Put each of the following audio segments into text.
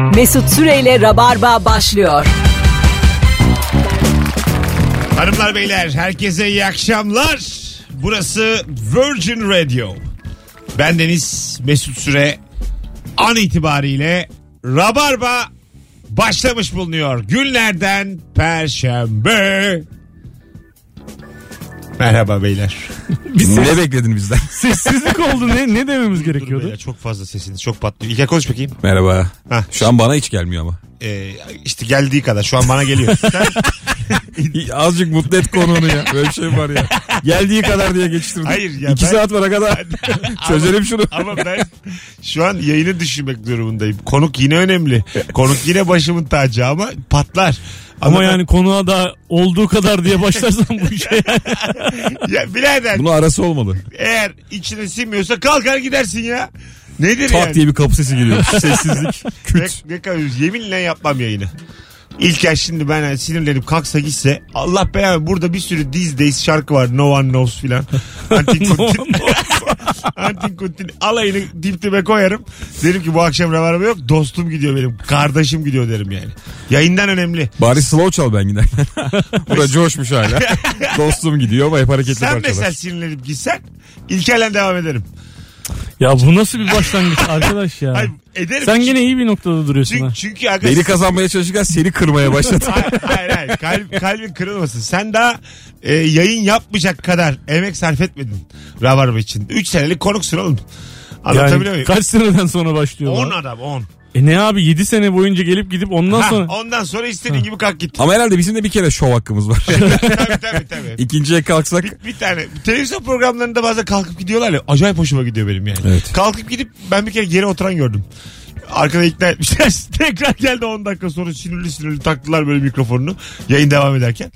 Mesut Süreyle Rabarba başlıyor. Hanımlar beyler herkese iyi akşamlar. Burası Virgin Radio. Ben Deniz Mesut Süre an itibariyle Rabarba başlamış bulunuyor. Günlerden Perşembe. Merhaba beyler. ne bekledin bizden? Sessizlik oldu ne ne dememiz Dur gerekiyordu? beyler, çok fazla sesiniz çok patlıyor. İlker konuş bakayım. Merhaba. Hah. Şu an bana hiç gelmiyor ama. Ee, işte geldiği kadar şu an bana geliyor. Sen- Azıcık mutlu et konuğunu ya. Böyle bir şey var ya. Geldiği kadar diye geçiştirdim. Hayır ya İki ben- saat var kadar. Çözelim şunu. Ama ben şu an yayını düşünmek durumundayım. Konuk yine önemli. Konuk yine başımın tacı ama patlar. Ama ben- yani konuğa da olduğu kadar diye başlarsan bu işe. ya birader Bunu arası olmalı. eğer içine sinmiyorsa kalkar gidersin ya. Nedir Tak yani? diye bir kapı sesi geliyor. Sessizlik. Ne, Küt. ne kadar yeminle yapmam yayını. İlker şimdi ben sinirlenip kalksa gitse Allah belanı burada bir sürü These Days şarkı var No One Knows filan. Antin Kuntin. Antin Kuntin alayını dip dibe koyarım. Derim ki bu akşam ravarma yok dostum gidiyor benim. Kardeşim gidiyor derim yani. Yayından önemli. Bari slow çal ben giderken. Burada coşmuş hala. Dostum gidiyor ama hep hareketli Sen parçalar. mesela sinirlenip gitsen İlker'le devam ederim. Ya bu nasıl bir başlangıç arkadaş ya. Hayır ederim. Sen yine iyi bir noktada duruyorsun çünkü, ha. çünkü aga- Beni kazanmaya çalışırken seni kırmaya başladı. hayır hayır, hayır. Kalb, kalbin kırılmasın. Sen daha e, yayın yapmayacak kadar emek sarf etmedin Rabarba için. 3 senelik konuksun oğlum. Anlatabiliyor Yani muyum? kaç seneden sonra başlıyor 10 bu? adam 10. E ne abi 7 sene boyunca gelip gidip ondan Ha, sonra ondan sonra istediğin gibi kalk git. ama herhalde bizim de bir kere şov hakkımız var. tabii tabii tabii. İkinciye kalksak Bir, bir tane televizyon programlarında bazen kalkıp gidiyorlar ya acayip hoşuma gidiyor benim yani. Evet. Kalkıp gidip ben bir kere geri oturan gördüm. Arkada ikna etmişler. Tekrar geldi 10 dakika sonra sinirli sinirli taktılar böyle mikrofonunu. Yayın devam ederken.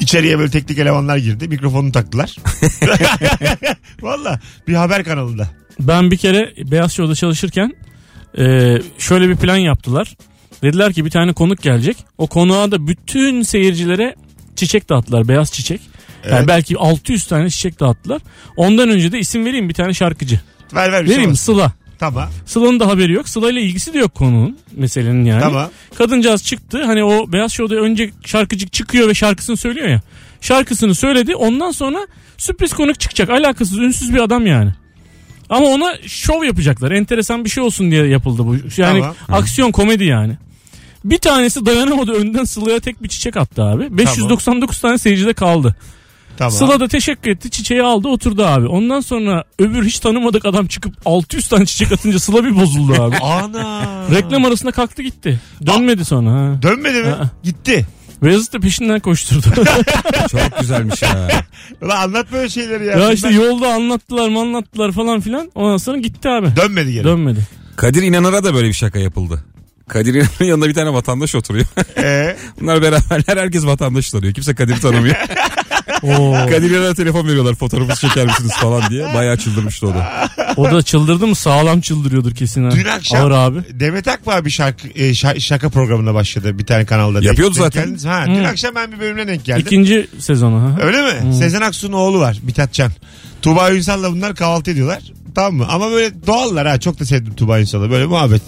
İçeriye böyle teknik elemanlar girdi. Mikrofonunu taktılar. Valla bir haber kanalında. Ben bir kere Beyaz Show'da çalışırken e, şöyle bir plan yaptılar. Dediler ki bir tane konuk gelecek. O konuğa da bütün seyircilere çiçek dağıttılar. Beyaz çiçek. Yani Evet. belki 600 tane çiçek dağıttılar. Ondan önce de isim vereyim bir tane şarkıcı. Ver ver bir şey Vereyim olsun. Sıla. Tamam. Sıla'nın da haberi yok. Sıla ile ilgisi de yok konunun meselenin yani. Tamam. Kadıncağız çıktı. Hani o Beyaz Show'da önce şarkıcı çıkıyor ve şarkısını söylüyor ya. Şarkısını söyledi. Ondan sonra sürpriz konuk çıkacak. Alakasız ünsüz bir adam yani. Ama ona şov yapacaklar. Enteresan bir şey olsun diye yapıldı bu. Yani Tamam. aksiyon komedi yani. Bir tanesi dayanamadı önden Sıla'ya tek bir çiçek attı abi. 599 tane seyircide kaldı. Tamam. Sıla da teşekkür etti. Çiçeği aldı oturdu abi. Ondan sonra öbür hiç tanımadık adam çıkıp 600 tane çiçek atınca Sıla bir bozuldu abi. Ana. Reklam arasında kalktı gitti. Dönmedi sonra. Ha. Dönmedi mi? Aa. Gitti. Beyazıt da peşinden koşturdu. çok güzelmiş ya. Ulan anlat böyle şeyleri ya. ya işte yolda anlattılar mı anlattılar falan filan. Ondan sonra gitti abi. Dönmedi geri. Dönmedi. Kadir İnanır'a da böyle bir şaka yapıldı. Kadir İnanır'ın yanında bir tane vatandaş oturuyor. Ee, Bunlar beraberler herkes vatandaş tanıyor. Kimse Kadir'i tanımıyor. Kadir İnanır'a telefon veriyorlar fotoğrafınızı çeker misiniz falan diye. Bayağı çıldırmıştı o da. o da çıldırdı mı sağlam çıldırıyordur kesin ha. dün akşam Ağır abi. Demet Akbağ bir şarkı e, şa- şaka programına başladı bir tane kanalda. Yapıyordu Denk- denk zaten. geldiniz mi? Ha, dün akşam ben bir bölümüne denk geldim. İkinci sezonu. Ha. Öyle mi? Sezen Aksu'nun oğlu var Mithat Can. Tuğba Ünsal'la bunlar kahvaltı ediyorlar. Tamam mı? Ama böyle doğallar ha. Çok da sevdim Tuğba Ünsal'ı. Böyle muhabbet.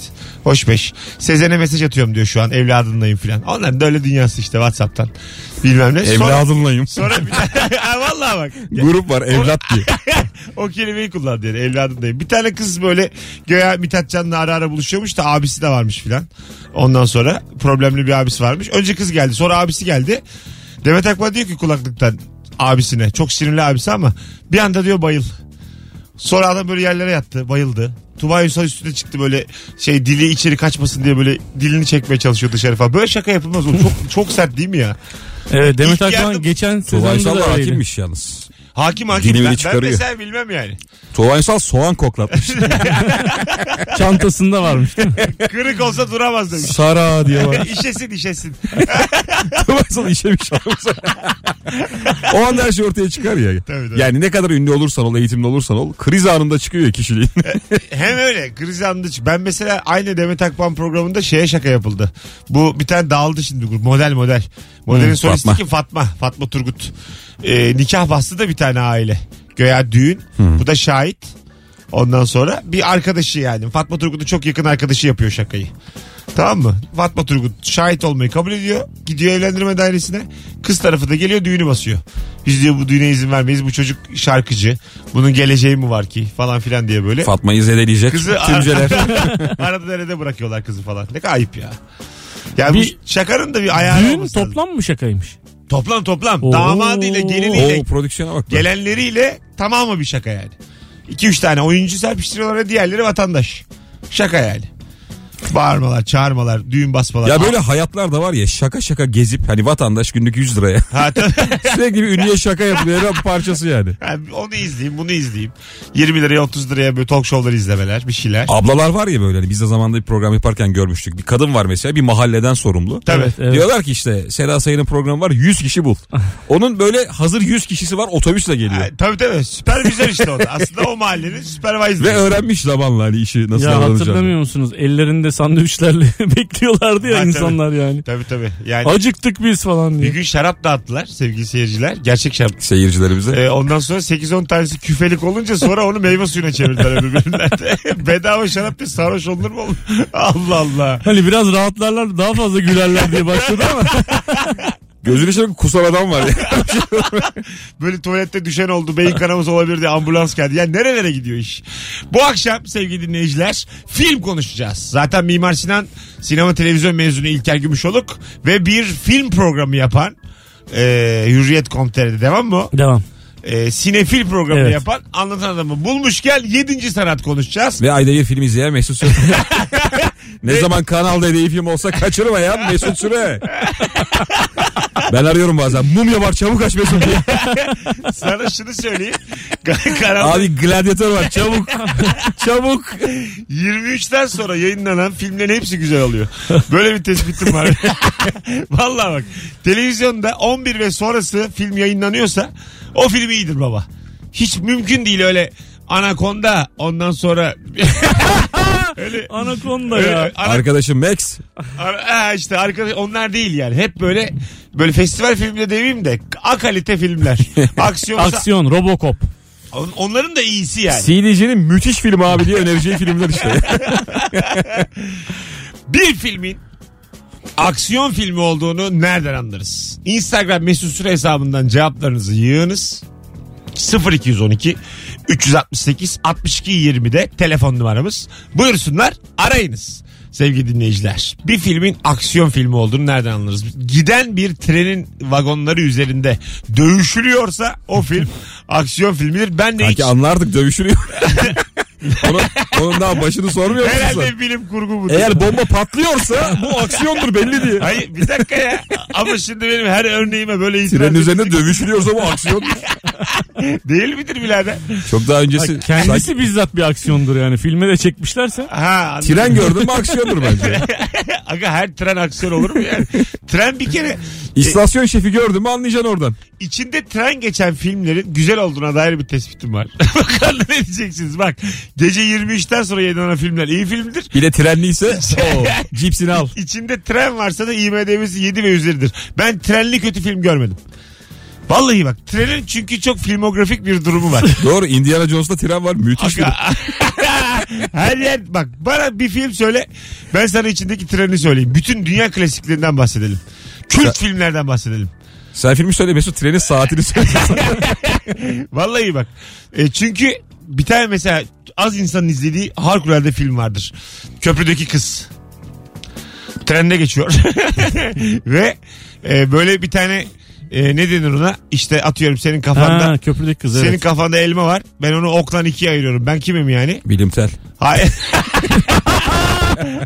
Hoş beş. Sezen'e mesaj atıyorum diyor şu an. Evladındayım filan. Onların da öyle dünyası işte Whatsapp'tan. Bilmem ne. Sonra, Evladınlayım. sonra bir Ha, Vallahi bak. Grup var evlat diye. o kelimeyi kullandı yani evladındayım. Bir tane kız böyle göğe Mithat Can'la ara ara buluşuyormuş da abisi de varmış filan. Ondan sonra problemli bir abisi varmış. Önce kız geldi sonra abisi geldi. Demet Akbağ diyor ki kulaklıktan abisine çok sinirli abisi ama bir anda diyor bayıl. Sonra adam böyle yerlere yattı bayıldı. Tuba Ünsal üstüne çıktı böyle şey dili içeri kaçmasın diye böyle dilini çekmeye çalışıyor dışarı falan. Böyle şaka yapılmaz oğlum. Çok, çok sert değil mi ya? Evet Demet İlk Akman yardım- geçen Tuğba sezonda Ünsal da da öyleydi. hakimmiş yalnız. Hakim hakim. Ben, ben çıkarıyor. mesela bilmem yani. Tuğba Ünsal soğan koklatmış. Çantasında varmış? Kırık olsa duramaz demiş. Sara diye var. işesin işesin. Tuğba Ünsal işemiş o anda her şey ortaya çıkar ya. Tabii, tabii. Yani ne kadar ünlü olursan ol, eğitimli olursan ol. Kriz anında çıkıyor ya kişiliğin. Hem öyle kriz anında çık- Ben mesela aynı Demet Akban programında şeye şaka yapıldı. Bu bir tane dağıldı şimdi grup. Model model. Modelin Hmm, solisti Fatma. kim? Fatma. Fatma Turgut. Ee, nikah bastı da bir tane aile. Göya düğün. Bu da şahit. Ondan sonra bir arkadaşı yani Fatma Turgut'un çok yakın arkadaşı yapıyor şakayı. Tamam mı? Fatma Turgut şahit olmayı kabul ediyor. Gidiyor evlendirme dairesine. Kız tarafı da geliyor düğünü basıyor. Biz diyor bu düğüne izin vermeyiz. Bu çocuk şarkıcı. Bunun geleceği mi var ki falan filan diye böyle. Fatma'yı zedeleyecek Kızı tümceler. arada derede bırakıyorlar kızı falan. Ne kadar ayıp ya. Ya Bir- bu şakanın da bir ayarı Düğün toplam mı şakaymış? Toplam toplam. Oo. Damadıyla geliniyle Oo prodüksiyona bak. gelenleriyle tamamı bir şaka yani. 2-3 tane oyuncu serpiştiriyorlar diğerleri vatandaş. Şaka yani. Bağırmalar, çağırmalar, düğün basmalar. Ya böyle hayatlar da var ya şaka şaka gezip hani vatandaş günlük 100 liraya Ha, tabii. sürekli bir ünlüye şaka yapılıyor bir parçası yani. Ha, onu izleyeyim, bunu izleyeyim. 20 liraya 30 liraya böyle talk show'ları izlemeler, bir şeyler. Ablalar var ya böyle hani biz de zamanda bir program yaparken görmüştük. Bir kadın var mesela bir mahalleden sorumlu. Tabii. Evet, evet. Diyorlar ki işte Seda Sayın'ın programı var 100 kişi bul. Onun böyle hazır 100 kişisi var otobüsle geliyor. Ha, tabii tabii. Süpervizör işte o da. Aslında o mahallenin supervisor. Ve öğrenmiş zamanla hani işi nasıl ya hatırlamıyor musunuz? Ellerinde sandviçlerle bekliyorlardı ya Ha, tabii. insanlar yani. Tabii tabii. Yani Acıktık biz falan bir diye. gün şarap dağıttılar sevgili seyirciler. Gerçek şarap. Seyircilerimize. Ee, ondan sonra 8-10 tanesi küfelik olunca sonra onu meyve suyuna çevirdiler öbürlerinden de. Bedava şarap diye sarhoş olunur mu oğlum? Allah Allah. Hani biraz rahatlarlar daha fazla gülerler diye başladı ama. Gözünü şöyle kusan adam var ya. Böyle tuvalette düşen oldu beyin kanaması olabilir diye ambulans geldi. Yani nerelere gidiyor iş? Bu akşam sevgili dinleyiciler film konuşacağız. Zaten Mimar Sinan sinema televizyon mezunu İlker Gümüşoluk ve bir film programı yapan e, Hürriyet.com.tr'de devam mı? Devam. E, sinefil programı Evet. yapan anlatan adamı bulmuş gel 7. sanat konuşacağız. Ve ayda bir film izleyen Mesut Süre. ne zaman kanalda iyi film olsa kaçırmayan Mesut Süre. ben arıyorum bazen. Mumya var çabuk aç Mesut diye. Sana şunu söyleyeyim. Karanlık Abi gladyatör var çabuk. çabuk. 23'ten sonra yayınlanan filmlerin hepsi güzel oluyor. Böyle bir tespitim var. Vallahi bak televizyonda 11 ve sonrası film yayınlanıyorsa o film iyidir baba. Hiç mümkün değil öyle Anaconda ondan sonra öyle Anakonda öyle ya. ana- Arkadaşım Max. ara- işte arkadaş onlar değil yani. Hep böyle böyle festival filmde demeyeyim de A kalite filmler. Aksiyon Aksiyon, Robocop. On- onların da iyisi yani. CD'cinin müthiş film abi diye önereceği filmler işte. Bir filmin aksiyon filmi olduğunu nereden anlarız? Instagram mesut süre hesabından cevaplarınızı yığınız. 0212 368 62 20'de telefon numaramız. Buyursunlar arayınız sevgili dinleyiciler. Bir filmin aksiyon filmi olduğunu nereden anlarız? Giden bir trenin vagonları üzerinde dövüşülüyorsa o film aksiyon filmidir. Ben de hiç Sanki anlardık dövüşürüyor. onun, onun daha başını sormuyor musun sen? herhalde bilim kurgu budur. Eğer bomba patlıyorsa bu aksiyondur belli diye. Hayır bir dakika ya. Ama şimdi benim her örneğime böyle itiraz Trenin üzerinde dövüşülüyorsa bu aksiyon. Değil midir birader? Çok daha öncesi Kendisi sanki bizzat bir aksiyondur yani. Filme de çekmişlerse. Ha, anladım. tren gördün mü aksiyondur bence. Aga her tren aksiyon olur mu yani? tren bir kere İstasyon şefi gördün mü anlayacaksın oradan. içinde tren geçen filmlerin güzel olduğuna dair bir tespitim var. Bakalım ne diyeceksiniz bak. Gece 23'ten sonra yayınlanan filmler iyi filmdir. Bir de trenliyse o cipsini al. İçinde tren varsa da IMDB'si 7 ve üzeridir. Ben trenli kötü film görmedim. Vallahi bak trenin çünkü çok filmografik bir durumu var. Doğru Indiana Jones'ta tren var müthiş. Aga- Her yer bak bana bir film söyle ben sana içindeki treni söyleyeyim. Bütün dünya klasiklerinden bahsedelim. Kült filmlerden bahsedelim. Sen filmi söyle Mesut trenin saatini söyle. Vallahi bak. E, çünkü bir tane mesela az insanın izlediği harikulade film vardır. Köprüdeki kız. Trende geçiyor. Ve e, böyle bir tane e, ne denir ona? İşte atıyorum senin kafanda Ha, köprüdeki kız senin evet. kafanda elma var. Ben onu oklan ikiye ayırıyorum. Ben kimim yani? Bilimsel. Hayır.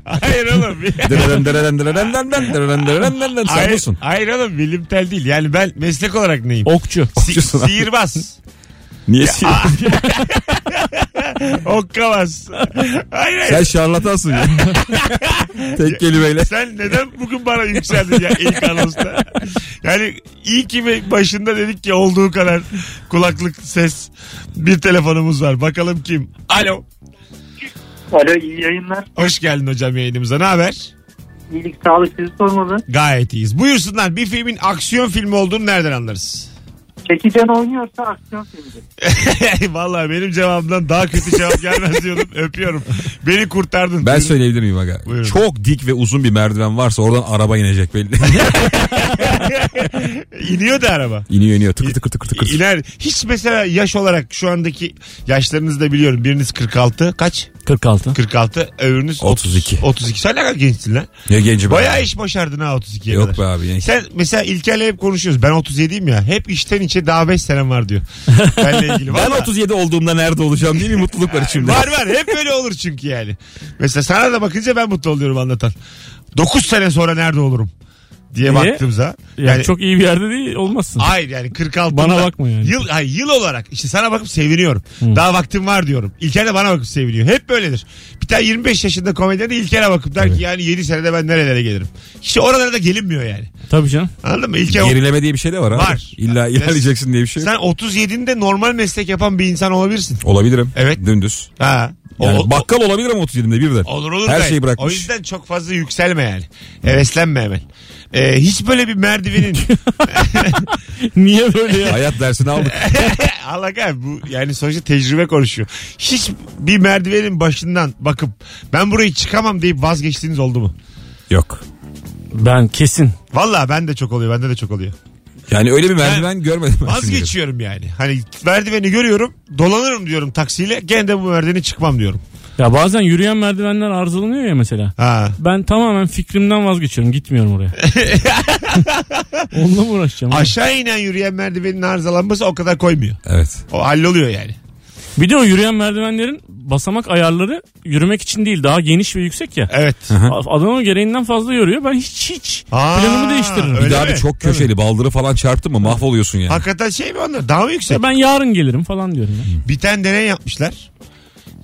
Hayır oğlum. Dereden dereden dereden dereden dereden dereden sen Hayır, busun. hayır oğlum bilimsel değil. Yani ben meslek olarak neyim? Okçu. Si- okçusun abi. sihirbaz. Niye si- Okkabaz. Hayır hayır. Sen şarlatansın ya. Tek kelimeyle. Sen neden bugün bana yükseldin ya ilk anonsta? Yani iyi ki başında dedik ki olduğu kadar kulaklık ses bir telefonumuz var. Bakalım kim? Alo. Alo iyi yayınlar. Hoş geldin hocam yayınımıza. Ne haber? İyilik sağlık sizi sormalı. Gayet iyiyiz. Buyursunlar bir filmin aksiyon filmi olduğunu nereden anlarız? Çekicen oynuyorsa aksiyon filmidir. Vallahi benim cevabımdan daha kötü cevap gelmez diyordum. Öpüyorum. Beni kurtardın. Ben Buyurun. söyleyebilir miyim aga? Buyurun. Çok dik ve uzun bir merdiven varsa oradan araba inecek belli. İniyor da araba. iniyor iniyor tıkır tıkır tıkır tıkır. İner. Hiç mesela yaş olarak şu andaki yaşlarınızı da biliyorum. Biriniz 46. Kaç? 46. 46. Öbürünüz 32. 32. Sen ne kadar gençsin lan. Ne genci be. Bayağı iş başardın ha 32'ye Yok kadar. be abi. Sen mesela İlker'le hep konuşuyoruz. Ben 37'yim ya. Hep içten içe daha 5 senem var diyor. Benle ilgili. Ben Vallahi. 37 olduğumda nerede olacağım diye bir mutluluk var içimde. Var var. Hep böyle olur çünkü yani. Mesela sana da bakınca ben mutlu oluyorum anlatan. 9 sene sonra nerede olurum? Diye Niye? baktığımda. Yani, çok iyi bir yerde değil olmazsın. Hayır yani 46. Bana bakma yani. Yıl, hayır, yıl olarak işte sana bakıp seviniyorum. Daha vaktim var diyorum. İlker de bana bakıp seviniyor. Hep böyledir. Bir tane 25 yaşında komedyen de İlker'e bakıp der ki yani 7 senede ben nerelere gelirim. İşte oralara da gelinmiyor yani. Tabii canım. Anladın mı? İlker Gerileme diye bir şey de var abi. Var. İlla ilerleyeceksin diye bir şey yok. sen 37'inde normal meslek yapan bir insan olabilirsin. Olabilirim. Evet. Dümdüz. Ha. Yani O- o- bakkal olabilirim 37'inde birden. Olur olur. Her da. şeyi bırakmış. O yüzden çok fazla yükselme yani. Heveslenme hemen. Ee, hiç böyle bir merdivenin Niye böyle ya? Hayat dersini aldık. Allah kahretsin, bu yani sonuçta tecrübe konuşuyor. Hiç bir merdivenin başından bakıp ben burayı çıkamam deyip vazgeçtiğiniz oldu mu? Yok. Ben kesin. Valla ben de çok oluyor. Bende de çok oluyor. Yani öyle bir merdiven görmedim. ben Vazgeçiyorum yani. Hani merdiveni görüyorum. Dolanırım diyorum taksiyle. Gene de bu merdiveni çıkmam diyorum. Ya bazen yürüyen merdivenler arızalanıyor ya mesela. Ha. Ben tamamen fikrimden vazgeçiyorum. Gitmiyorum oraya. Onunla mı uğraşacağım? Aşağı inen yürüyen merdivenin arızalanması o kadar koymuyor. Evet. O halloluyor yani. Bir de o yürüyen merdivenlerin basamak ayarları yürümek için değil daha geniş ve yüksek ya. Evet. Adamı gereğinden fazla yoruyor. Ben hiç hiç Aa, planımı değiştiririm. öyle Bir daha mi? bir çok köşeli baldırı falan çarptın mı mahvoluyorsun yani. Hakikaten şey mi onlar? Daha mı yüksek? Ya ben yarın gelirim falan diyorum. ya. Bir tane deney yapmışlar.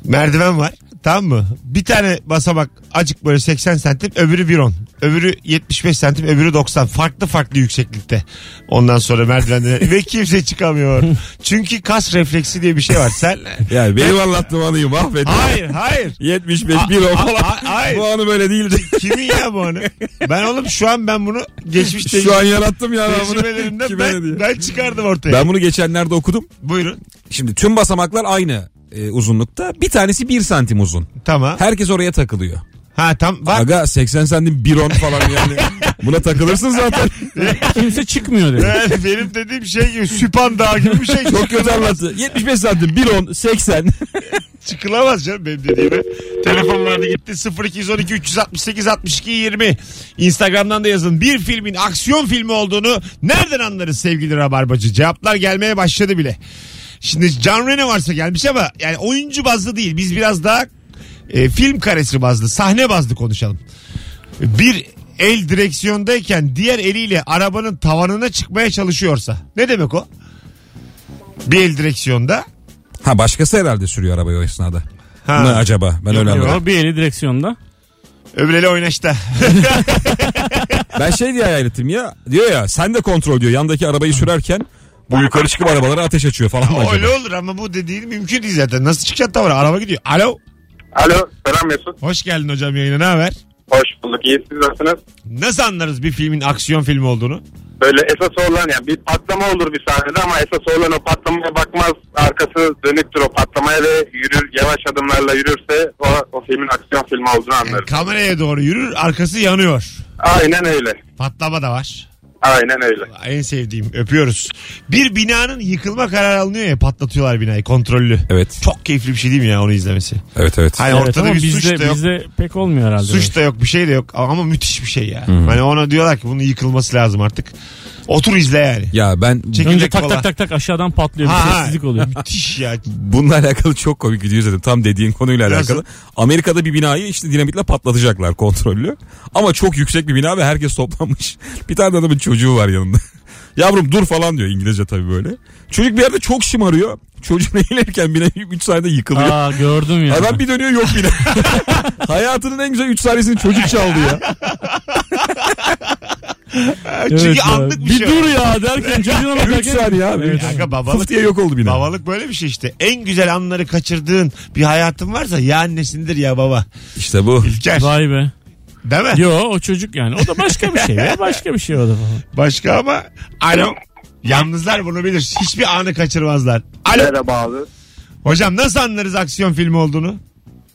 Merdiven var. Tamam mı? Bir tane basamak acık böyle 80 santim öbürü 1.10. Öbürü 75 santim öbürü 90. Farklı farklı yükseklikte. Ondan sonra merdivenden ve kimse çıkamıyor. Çünkü kas refleksi diye bir şey var. Sen Yani benim anlattığım anıyı mahvettin. Hayır hayır. 75 A- falan. a- hayır. Bu anı böyle değildi. Kimin ya bu anı? Ben oğlum şu an ben bunu geçmiş Şu an yarattım ya ben bunu. ben, diye. ben çıkardım ortaya. Ben bunu geçenlerde okudum. Buyurun. Şimdi tüm basamaklar aynı e, uzunlukta. Bir tanesi 1 santim uzun. Tamam. Herkes oraya takılıyor. Ha tam bak. Aga 80 santim 1 on falan yani. Buna takılırsın zaten. Kimse çıkmıyor dedi. Yani benim dediğim şey gibi Süpan Dağı gibi bir şey. Çok kötü anlattı. 75 santim 1 on 80. Çıkılamaz canım benim dediğime. Telefon vardı gitti 0212 368 62 20. Instagram'dan da yazın. Bir filmin aksiyon filmi olduğunu nereden anlarız sevgili Rabarbacı? Cevaplar gelmeye başladı bile. Şimdi Can Reno varsa gelmiş ama yani oyuncu bazlı değil. Biz biraz daha e, film karesi bazlı, sahne bazlı konuşalım. Bir el direksiyondayken diğer eliyle arabanın tavanına çıkmaya çalışıyorsa. Ne demek o? Bir el direksiyonda. Ha başkası herhalde sürüyor arabayı o esnada. Ha. Ne acaba? Ben öyle anladım. Bir eli direksiyonda. Öbür eli oynaşta. Ben şey diye hayal ettim ya. Diyor ya sen de kontrol diyor. Yandaki arabayı sürerken bu yukarı çıkıp arabalara ateş açıyor falan mı acaba? Öyle olur ama bu dediğin mümkün değil zaten. Nasıl çıkacaksın tavana? Araba gidiyor. Alo. Alo selam Mesut. Hoş geldin hocam yayına. Ne haber? Hoş bulduk. İyi siz nasılsınız? Nasıl anlarız bir filmin aksiyon filmi olduğunu? Böyle esas olan yani bir patlama olur bir sahnede ama esas olan o patlamaya bakmaz. Arkası dönüktür o patlamaya ve yürür yavaş adımlarla yürürse o, o filmin aksiyon filmi olduğunu anlarız. Kameraya doğru yürür, arkası yanıyor. Aynen öyle. Patlama da var. Aynen öyle. En sevdiğim. Öpüyoruz. Bir binanın yıkılma kararı alınıyor ya patlatıyorlar binayı kontrollü. Evet. Çok keyifli bir şey değil mi ya onu izlemesi? Evet evet. Hani Evet, ortada ama bir bizde, suç da yok. bizde pek olmuyor herhalde. Suç da yok bir şey de yok ama müthiş bir şey ya. Hani ona diyorlar ki bunun yıkılması lazım artık. Otur izle yani. Ya ben Çek- Önce Çekirdek tak tak tak tak aşağıdan patlıyor. Bir Ha, ha. sessizlik oluyor. Müthiş ya. bununla alakalı çok komik video izledim. Tam dediğin konuyla Nasıl? alakalı. Amerika'da bir binayı işte dinamitle patlatacaklar kontrollü. Ama çok yüksek bir bina ve herkes toplanmış. Bir tane adamın çocuğu var yanında. Yavrum dur falan diyor İngilizce tabii böyle. Çocuk bir yerde çok şımarıyor. Çocuğun eğlenirken bina 3 saniyede yıkılıyor. Aa gördüm ya. Adam bir dönüyor yok bina. Hayatının en güzel 3 saniyesini çocuk çaldı ya. Çünkü Evet anlık bir, bir şey. dur ya derken çocuğuna 3 bakarken. saniye abi. Evet. Kanka babalık, diye yok oldu bina. babalık böyle bir şey işte. En güzel anları kaçırdığın bir hayatın varsa ya annesindir ya baba. İşte bu. İlker. Vay be. Değil mi? Yo o çocuk yani. O da başka bir şey ya. Başka bir şey o da falan. Başka ama alo. Yalnızlar bunu bilir. Hiçbir anı kaçırmazlar. Alo. Merhaba abi. Hocam nasıl anlarız aksiyon filmi olduğunu?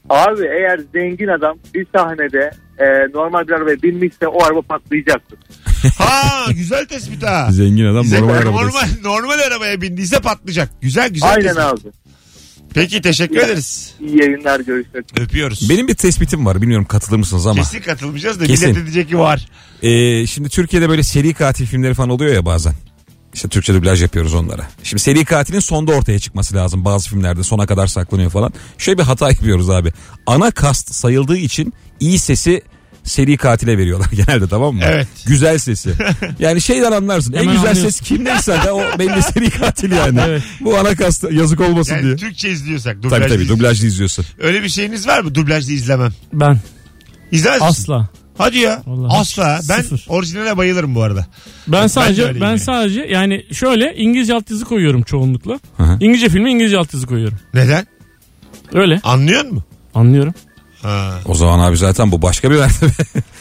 Abi eğer zengin adam bir sahnede e, normal bir arabaya binmişse o araba patlayacaktır. Ha güzel tespit ha. Zengin adam Bize- normal normal, arabada. normal arabaya bindiyse patlayacak. Güzel güzel Aynen tespit. abi. Peki teşekkür ederiz. İyi yayınlar görüşmek üzere. Öpüyoruz. Benim bir tespitim var. Bilmiyorum katılır mısınız ama. Kesin katılmayacağız da Kesin. millet diyecek ki var. Ee, şimdi Türkiye'de böyle seri katil filmleri falan oluyor ya bazen. İşte Türkçe dublaj yapıyoruz onlara. Şimdi seri katilin sonda ortaya çıkması lazım. Bazı filmlerde sona kadar saklanıyor falan. Şöyle bir hata yapıyoruz abi. Ana kast sayıldığı için iyi sesi seri katile veriyorlar genelde tamam mı? Evet. Güzel sesi. Yani şeyden anlarsın. en Hemen güzel anlıyorsun. ses kimdeyse de o belli seri katil yani. Bu ana kast yazık olmasın Yani diye. Türkçe izliyorsak. Tabii dublajlı tabii izliyorsak. dublajlı izliyorsun. Öyle bir şeyiniz var mı? Dublajlı izlemem. Ben İzlemez misin? asla. Hadi ya. Vallahi Asla. Ben sıfır. orijinale bayılırım bu arada. Ben de sadece öyleyim ben yani. sadece yani şöyle İngilizce altyazı koyuyorum çoğunlukla. Hı. İngilizce filmi İngilizce altyazı koyuyorum. Neden? Öyle Anlıyor musun? anlıyorum. Ha. O zaman abi zaten bu başka bir mertebe.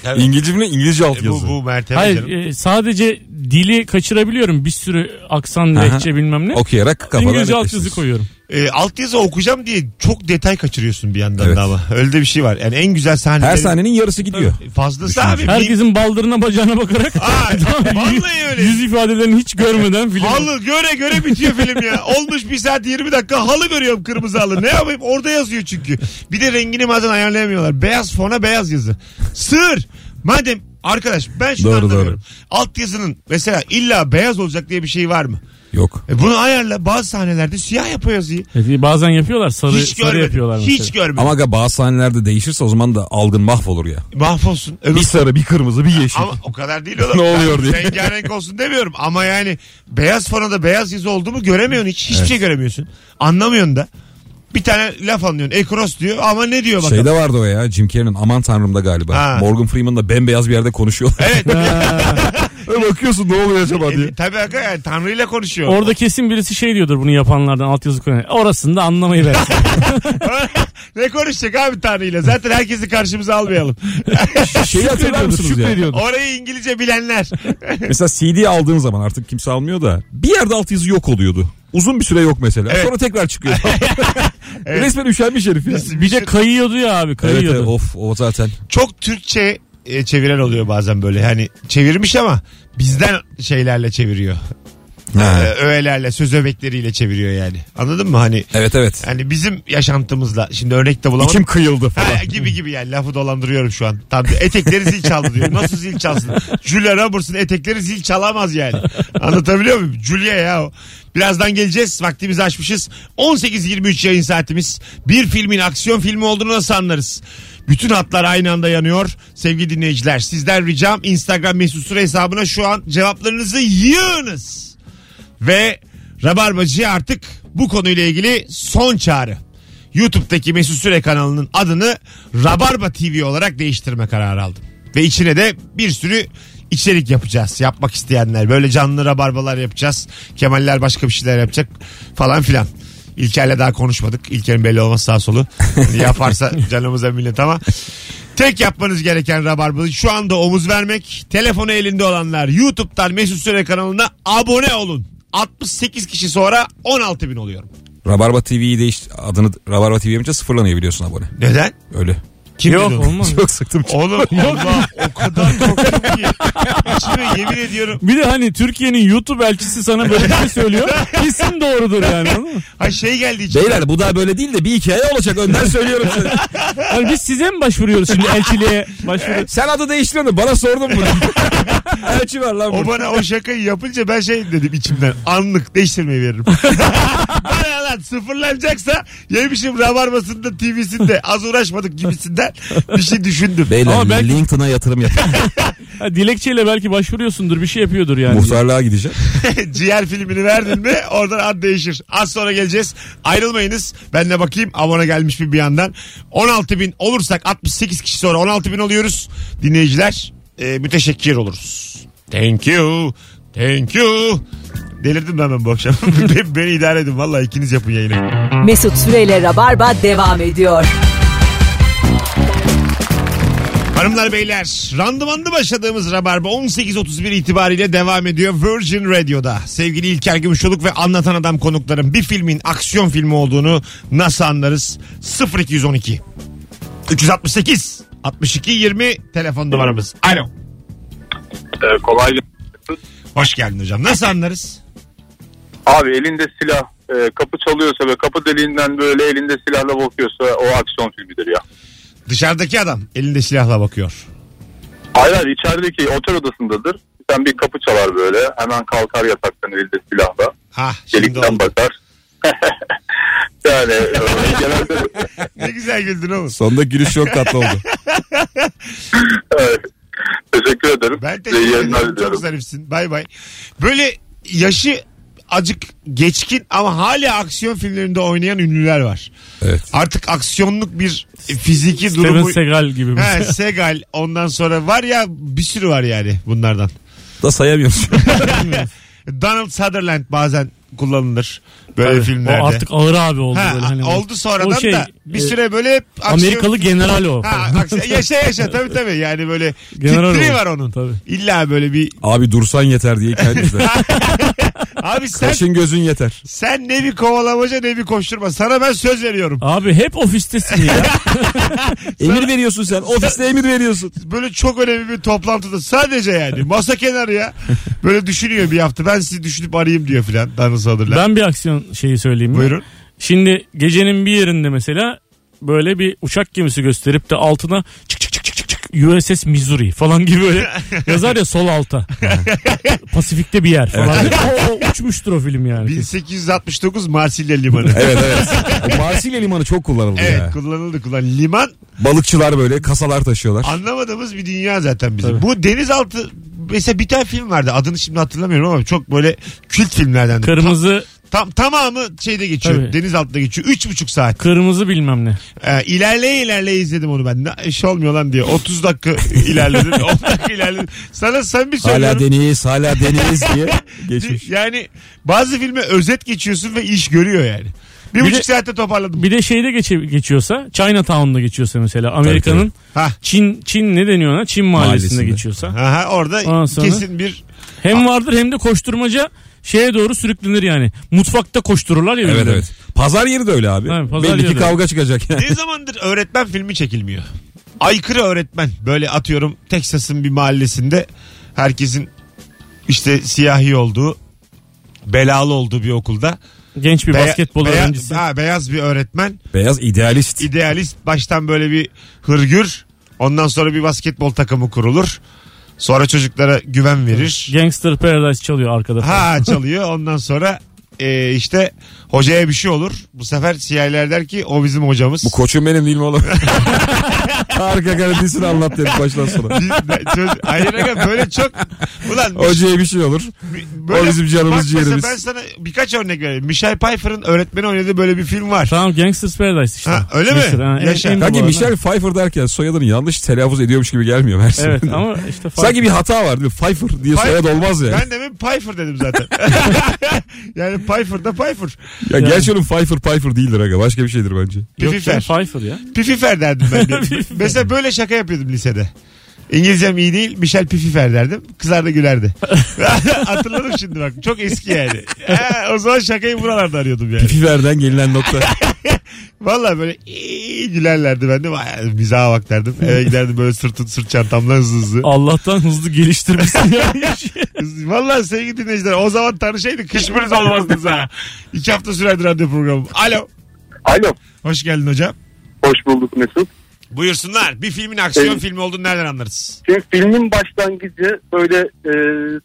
Tabii. İngilizce filmi İngilizce E, altyazı. bu, bu mertebe Hayır canım. e, sadece dili kaçırabiliyorum bir sürü aksan Aha. lehçe bilmem ne. Okuyarak kafadan İngilizce netleştiriyorsun. altyazı koyuyorum. E, altyazı okuyacağım diye çok detay kaçırıyorsun bir yandan Evet. da ama. Öyle de bir şey var. Yani en güzel sahneleri. Her sahnenin yarısı gidiyor. Fazlası Düşünce. abi. Herkesin baldırına bacağına bakarak Aa, vallahi öyle. yüz ifadelerini hiç görmeden film. Halı göre göre bitiyor film ya. Olmuş bir saat 20 dakika halı görüyorum kırmızı halı. Ne yapayım orada yazıyor çünkü. Bir de rengini bazen ayarlayamıyorlar. Beyaz fona beyaz yazı. Sığır. Madem arkadaş ben şunu Doğru, anlamıyorum. Altyazının mesela illa beyaz olacak diye bir şey var mı? Yok. E bunu ayarla bazı sahnelerde siyah yapıyor yazıyı. Evet, bazen yapıyorlar sarı, Hiç sarı görmedim. yapıyorlar mesela. Hiç görmedim. Ama aga bazı sahnelerde değişirse o zaman da algın mahvolur ya. Mahvolsun. Öbür Bir sarı bir kırmızı bir yeşil. Ama o kadar değil oğlum. Ne oluyor Ben diye. Rengarenk olsun demiyorum. Ama yani beyaz fonada beyaz yazı oldu mu göremiyorsun hiç. Hiçbir şey göremiyorsun. Anlamıyorsun da. Bir tane laf anlıyorsun. Ekros diyor ama ne diyor bakalım. Şeyde vardı o ya Jim Carrey'nin Aman Tanrım'da galiba. Ha. Morgan Freeman'la bembeyaz bir yerde konuşuyorlar. Evet. Öyle bakıyorsun ne oluyor acaba diye. e, tabii aga yani Tanrı'yla konuşuyor. Orada kesin birisi şey diyordur bunu yapanlardan altyazı koyan. Orasını da anlamayı versin. ne konuşacak abi Tanrı'yla? Zaten herkesi karşımıza almayalım. Şeyi hatırlar mısınız ya? Orayı İngilizce bilenler. Mesela CD aldığın zaman artık kimse almıyor da bir yerde altyazı yok oluyordu. Uzun bir süre yok mesela. Evet. Sonra tekrar çıkıyor. Resmen üşenmiş herif ya. Bir de kayıyordu ya abi Evet, kayıyordu. evet, of o zaten. Çok Türkçe e, çeviren oluyor bazen böyle. Hani çevirmiş ama bizden şeylerle çeviriyor. Ee, öğelerle, söz öbekleriyle çeviriyor yani. Anladın mı? Hani Evet evet. hani bizim yaşantımızla şimdi örnek de bulamadım. İçim kıyıldı falan. Ha, gibi gibi yani lafı dolandırıyorum şu an. Tam etekleri zil çaldı diyor. Nasıl zil çalsın? Julia Roberts'ın etekleri zil çalamaz yani. Anlatabiliyor muyum? Julia ya o. Birazdan geleceğiz. Vaktimizi açmışız. 18.23 yayın saatimiz. Bir filmin aksiyon filmi olduğunu nasıl anlarız? Bütün hatlar aynı anda yanıyor. Sevgili dinleyiciler sizden ricam Instagram mesut süre hesabına şu an cevaplarınızı yığınız. Ve Rabarbacı'ya artık bu konuyla ilgili son çağrı. YouTube'daki Mesut Süre kanalının adını Rabarba TV olarak değiştirme kararı aldım. Ve içine de bir sürü içerik yapacağız. Yapmak isteyenler. Böyle canlı rabarbalar yapacağız. Kemaller başka bir şeyler yapacak falan filan. İlker'le daha konuşmadık. İlker'in belli olmaz sağ solu. Yani yaparsa canımıza millet ama. Tek yapmanız gereken Rabarba'yı şu anda omuz vermek. Telefonu elinde olanlar YouTube'dan Mesut Süre kanalına abone olun. 68 kişi sonra 16 bin oluyorum. Rabarba TV'yi değiş adını Rabarba TV yapınca sıfırlanıyor biliyorsun abone. Neden? Öyle. Kim Yok dedi onu? olmaz. Çok sıktım. Oğlum Allah o kadar korktum ki. İçime yemin ediyorum. Bir de hani Türkiye'nin YouTube elçisi sana böyle bir şey söylüyor. Kesin doğrudur yani anladın mı? Ha şey geldi içime. Beyler bu da böyle değil de bir hikaye olacak önden söylüyorum size. Yani biz size mi başvuruyoruz şimdi elçiliğe başvuruyoruz? Sen adı değiştiriyorsun bana sordun bunu. Elçi var lan O burada. bana o şakayı yapınca ben şey dedim içimden. Anlık değiştirmeyi veririm. Bana lan sıfırlanacaksa yemişim rabarbasında TV'sinde az uğraşmadık gibisinden bir şey düşündüm. Beyler Ama belki- LinkedIn'a yatırım yapın. Ha, dilekçeyle belki başvuruyorsundur bir şey yapıyordur yani. Muhtarlığa gideceğim. Ciğer filmini verdin mi oradan ad değişir. Az sonra geleceğiz. Ayrılmayınız. Ben de bakayım abone gelmiş bir bir yandan. 16 bin olursak 68 kişi sonra 16 bin oluyoruz. Dinleyiciler e, müteşekkir oluruz. Thank you. Thank you. Delirdim ben, ben bu akşam. beni, beni idare edin. Vallahi ikiniz yapın yayını. Mesut Süreyle Rabarba devam ediyor. Hanımlar beyler randımanlı başladığımız Rabarba 18.31 itibariyle devam ediyor Virgin Radio'da. Sevgili İlker Gümüşoluk ve Anlatan Adam konuklarım bir filmin aksiyon filmi olduğunu nasıl anlarız? 0212 368 62 20 telefon numaramız. Alo. Ee, kolay gelsin. Hoş geldin hocam. Nasıl anlarız? Abi elinde silah e, kapı çalıyorsa ve kapı deliğinden böyle elinde silahla bakıyorsa o aksiyon filmidir ya. Dışarıdaki adam elinde silahla bakıyor. Hayır hayır içerideki otel odasındadır. Sen bir kapı çalar böyle hemen kalkar yataktan elinde silahla. Ha Delikten oldu. bakar. yani e, genelde Ne güzel güldün oğlum. Sonunda gülüş çok tatlı oldu. evet. Teşekkür ederim. Ben teşekkür ederim. Çok zarifsin. Bay bay. Böyle yaşı acık geçkin ama hala aksiyon filmlerinde oynayan ünlüler var. Evet. Artık aksiyonluk bir fiziki Steven durumu. Seagal gibi He, mesela. Segal ondan sonra var ya bir sürü var yani bunlardan. Da sayamıyoruz. Donald Sutherland bazen kullanılır böyle Tabii. filmlerde. O artık ağır abi oldu Ha, böyle. Hani oldu sonradan o şey, da bir e, süre böyle hep aksiyon... Amerikalı general o. Ha, aksiyon- yaşa yaşa tabii tabii yani böyle General titri o. var onun. Tabii. İlla böyle bir Abi dursan yeter diye kendisi. abi sen Kaşın gözün yeter. sen ne bir kovalamaca ne bir koşturma sana ben söz veriyorum. Abi hep ofistesin ya. Emir veriyorsun sen. Ofiste emir veriyorsun. Böyle çok önemli bir toplantıda sadece yani masa kenarı ya. Böyle düşünüyor bir hafta ben sizi düşünüp arayayım diyor filan Donald Sutherland. ben bir aksiyon şeyi söyleyeyim mi? Buyurun. Şimdi gecenin bir yerinde mesela böyle bir uçak gemisi gösterip de altına çık çık çık çık çık çık USS Missouri falan gibi böyle yazar ya sol alta. Pasifik'te bir yer falan. o, o uçmuştur o film yani. 1869 Marsilya Limanı. Evet evet. O Marsilya limanı çok kullanıldı Evet ya. kullanıldı kullanıldı. Liman Balıkçılar böyle kasalar taşıyorlar. anlamadığımız bir dünya zaten bizim. Tabii. Bu denizaltı mesela bir tane film vardı adını şimdi hatırlamıyorum ama çok böyle kült filmlerden. Kırmızı Tam, tamamı şeyde geçiyor Tabii. denizaltıda geçiyor. Üç buçuk saat. kırmızı bilmem ne. Ee, ilerleye ilerleye izledim onu ben. Ne iş olmuyor lan diye. 30 dakika ilerledim. 10 dakika ilerledim. Sana sen bir Hala söylüyorum. deniz hala deniz diye geçmiş. Yani bazı filme özet geçiyorsun ve iş görüyor yani. Bir, Bir buçuk de- saatte toparladım. Bir de şeyde geçe, geçiyorsa Chinatown'da geçiyorsa mesela Amerika'nın. Çin Çin ne deniyor ona? Çin mahallesinde, Mahallesinde. geçiyorsa. Aha, orada Ondan sonra- kesin bir Hem vardır hem de koşturmaca şeye doğru sürüklenir yani. Mutfakta koştururlar ya. Evet evet. Pazar yeri de öyle abi. Evet, pazar Belli yeri ki de. kavga çıkacak yani. ne zamandır öğretmen filmi çekilmiyor. Aykırı öğretmen. Böyle atıyorum Texas'ın bir mahallesinde herkesin işte siyahi olduğu belalı olduğu bir okulda. Genç bir Beya- basketbol beyaz, öğrencisi. ha, beyaz bir öğretmen. Beyaz idealist. idealist baştan böyle bir hırgür. Ondan sonra bir basketbol takımı kurulur. Sonra çocuklara güven verir. Gangster Paradise çalıyor arkada. falan. Ha çalıyor. Ondan sonra e, işte hocaya bir şey olur. Bu sefer siyahiler der ki o bizim hocamız. Bu koçum benim değil mi oğlum? Arka karantisini anlat dedik baştan sona. Hayır aga böyle çok ulan Hocaya bir şey olur. böyle- o bizim canımız, bak ciğerimiz. Ben sana birkaç örnek vereyim. Michelle Pfeiffer'ın öğretmeni oynadığı böyle bir film var. Tamam Gangster's Paradise işte. Ha, öyle mi? Meşhur, ha, en- Yaşa. en Kanki bu Michelle. Pfeiffer derken soyadını yanlış telaffuz ediyormuş gibi gelmiyor her Evet ama işte fark- Sanki bir hata var değil mi? Pfeiffer diye Pfeiffer. soyad olmaz ya. Ben demin Pfeiffer dedim zaten. yani Pfeiffer da Pfeiffer. Ya gerçi onun Pfeiffer Pfeiffer değildir aga. Başka bir şeydir bence. Yok Pififer. canım, Pfeiffer ya. Pififer derdim ben de. Mesela böyle şaka yapıyordum lisede. İngilizcem iyi değil. Michel Pififer derdim. Kızlar da gülerdi. Hatırladım şimdi bak. Çok eski yani. Ha, o zaman şakayı buralarda arıyordum yani. Pififer'den gelinen nokta. Valla böyle iyi gülerlerdi. Ben de "Vay, mizaha bak derdim. Eve giderdim böyle sırtın sırt çantamla hızlı hızlı. Allah'tan hızlı geliştirmişsin yani. Valla sevgili dinleyiciler o zaman tanışaydık. Hiçbiriniz olmazdınız ha. İki hafta sürerdi radyo programı. Alo. Alo. Hoş geldin hocam. Hoş bulduk Mesut. Buyursunlar. Bir filmin aksiyon Evet. filmi olduğunu nereden anlarız? Şimdi filmin başlangıcı böyle e,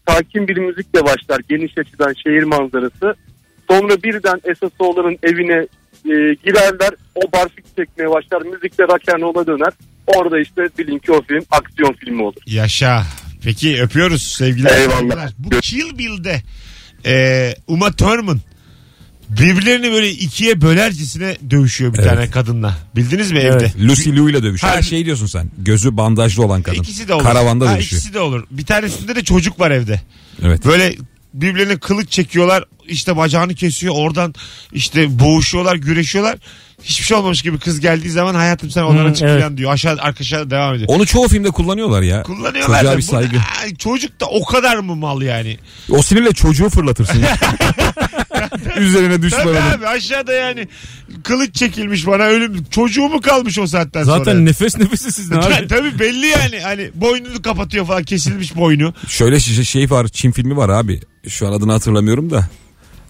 sakin bir müzikle başlar. Geniş açıdan şehir manzarası. Sonra birden esas oğlanın evine e, girerler. O barfik çekmeye başlar. Müzikle rock'n'roll'a döner. Orada işte bilin ki o film aksiyon filmi olur. Yaşa. Peki öpüyoruz sevgiler. Eyvallah. saygılar. Bu Kill Bill'de e, Uma Thurman birbirlerini böyle ikiye bölercesine dövüşüyor bir Evet. tane kadınla. Bildiniz mi evde? Lucy Liu ile dövüş. Ha, Her şey diyorsun sen. Gözü bandajlı olan kadın. İkisi de olur. Karavanda ha, dövüşüyor. İkisi de olur. Bir tanesinde de çocuk var evde. Evet. Böyle birbirlerine kılıç çekiyorlar. İşte bacağını kesiyor. Oradan işte boğuşuyorlar, güreşiyorlar. Hiçbir şey olmamış gibi kız geldiği zaman hayatım sen odana Hı, çık evet. falan diyor. Aşağı arkadaşa devam ediyor. Onu çoğu filmde kullanıyorlar ya. Kullanıyorlar Çocuğa da bir bu- saygı. Ay, çocuk da o kadar mı mal yani? O sinirle çocuğu fırlatırsın. Üzerine düşman Tabii abi aşağıda yani kılıç çekilmiş bana ölüm. Çocuğu mu kalmış o saatten Zaten sonra? nefes nefesi siz ne abi? Tabii belli yani. Hani boynunu kapatıyor falan kesilmiş boynu. Şöyle şey, şey var Çin filmi var abi. Şu an adını hatırlamıyorum da.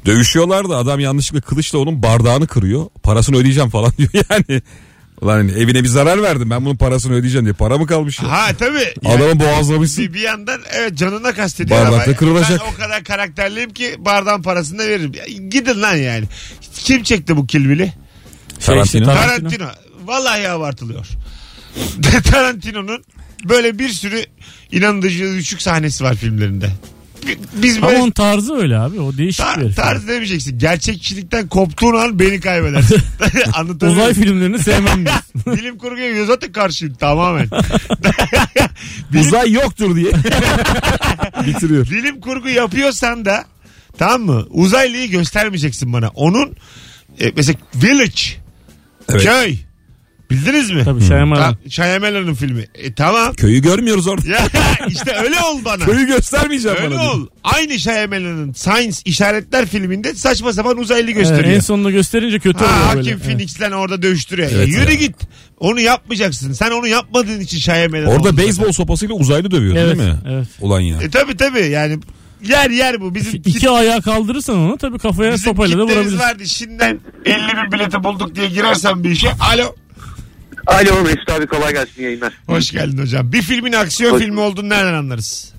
Dövüşüyorlar da adam yanlışlıkla kılıçla onun bardağını kırıyor. Parasını ödeyeceğim falan diyor yani. Ulan hani evine bir zarar verdim ben bunun parasını ödeyeceğim diye. Para mı kalmış ya? Ha tabii. Yani Adamı boğazlamışsın. bir, bir yandan evet canına kastediyor Bardakta ama kırılacak. ben o kadar karakterliyim ki bardağın parasını da veririm. Ya, Gidin lan yani. Kim çekti bu kilbili? Tarantino. Tar- Tarantino. Vallahi abartılıyor. Tarantino'nun böyle bir sürü inandırıcı düşük sahnesi var filmlerinde. Biz Ama böyle onun tarzı öyle abi. O değişik bir tar- herif. tarz demeyeceksin. Gerçekçilikten koptuğun an beni kaybedersin. Anlatabiliyor Uzay filmlerini sevmem biz. Bilim kurguya zaten karşıyım tamamen. Bilim- Uzay yoktur diye. Bitiriyor. bilim kurgu yapıyorsan da tamam mı? Uzaylıyı göstermeyeceksin bana. Onun e, mesela Village Evet. köy. Bildiniz mi? Tabii Shyamalan. Ta- Shyamalan'ın filmi. E, tamam. Köyü görmüyoruz orada. Ya işte öyle ol bana. Köyü göstermeyeceğim Öyle bana. diyor. ol. Aynı Shyamalan'ın Science işaretler filminde saçma sapan uzaylı gösteriyor. en sonunda gösterince kötü Ha, oluyor hakim böyle. Phoenix'le orada dövüştürüyor. Evet E, yürü ya. git. Onu yapmayacaksın. Sen onu yapmadığın için Shyamalan Orada oldu beyzbol sopasıyla uzaylı dövüyor Evet, değil mi? evet. Ulan ya. E tabi tabi yani yer yer bu. Bizim İki ayağı kaldırırsan onu tabii kafaya Bizim sopayla da kitlemiz vurabilirsin. vardı. Şimdiden 50 bin bileti bulduk diye girersen bir işe. Alo. Alo Mesut abi kolay gelsin yayınlar. Hoş geldin hocam. Bir filmin aksiyon Hoş- filmi olduğunu nereden anlarız?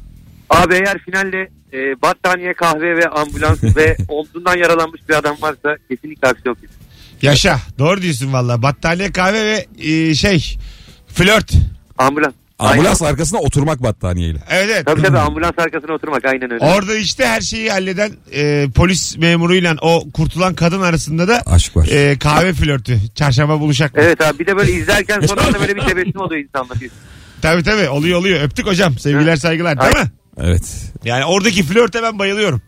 Abi eğer finalde e, battaniye kahve ve ambulans ve olduğundan yaralanmış bir adam varsa kesinlikle aksiyon filmi. Yaşa. Doğru diyorsun valla. Battaniye kahve ve e, şey flört. Ambulans. Ambulans Aynen. arkasına oturmak battaniyeyle. Evet evet. Tabii tabii ambulans arkasına oturmak aynen öyle. Orada işte her şeyi halleden e, polis memuruyla o kurtulan kadın arasında da Aşk var. e, kahve flörtü. Çarşamba buluşak. mı? Evet abi bir de böyle izlerken sonra da böyle bir tebessüm oluyor insanda. Tabii tabii oluyor oluyor. Öptük hocam. Sevgiler saygılar değil mi? Evet. Yani oradaki flörte ben bayılıyorum.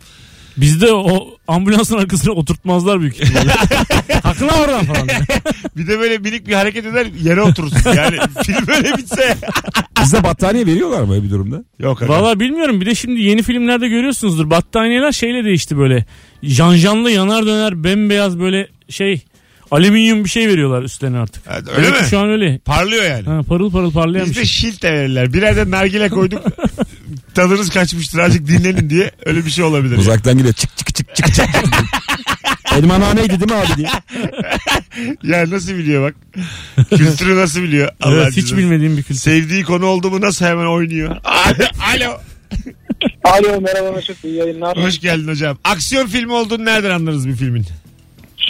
Bizde o ambulansın arkasına oturtmazlar büyük ihtimalle. Haklı oradan falan. Bir de böyle minik bir hareket eder yere oturursun. Yani film böyle bitse. Bize battaniye veriyorlar mı bir durumda? Yok aga. Valla bilmiyorum. Bir de şimdi yeni filmlerde görüyorsunuzdur. Battaniyeler şeyle değişti böyle. Janjanlı yanar döner bembeyaz böyle şey alüminyum bir şey veriyorlar üstlerine artık. Evet, öyle ki mi? Şu an öyle. Parlıyor yani. Ha, parıl parıl parlayan bir Bizde şey. şilt de verirler. Birer de nargile koyduk. Tadınız kaçmıştır azıcık dinlenin diye. Öyle bir şey olabilir. yani. Uzaktan gidiyor çık çık çık çık çık. Elman haneydi değil mi abi diye. Ya nasıl biliyor bak. Kültürü nasıl biliyor. Allah Evet, hiç bilmediğim bir kültür. Sevdiği konu oldu mu nasıl hemen oynuyor. Alo. Alo merhaba Mesut iyi yayınlar. Hoş geldin hocam. Aksiyon filmi olduğunu nereden anlarız bir filmin?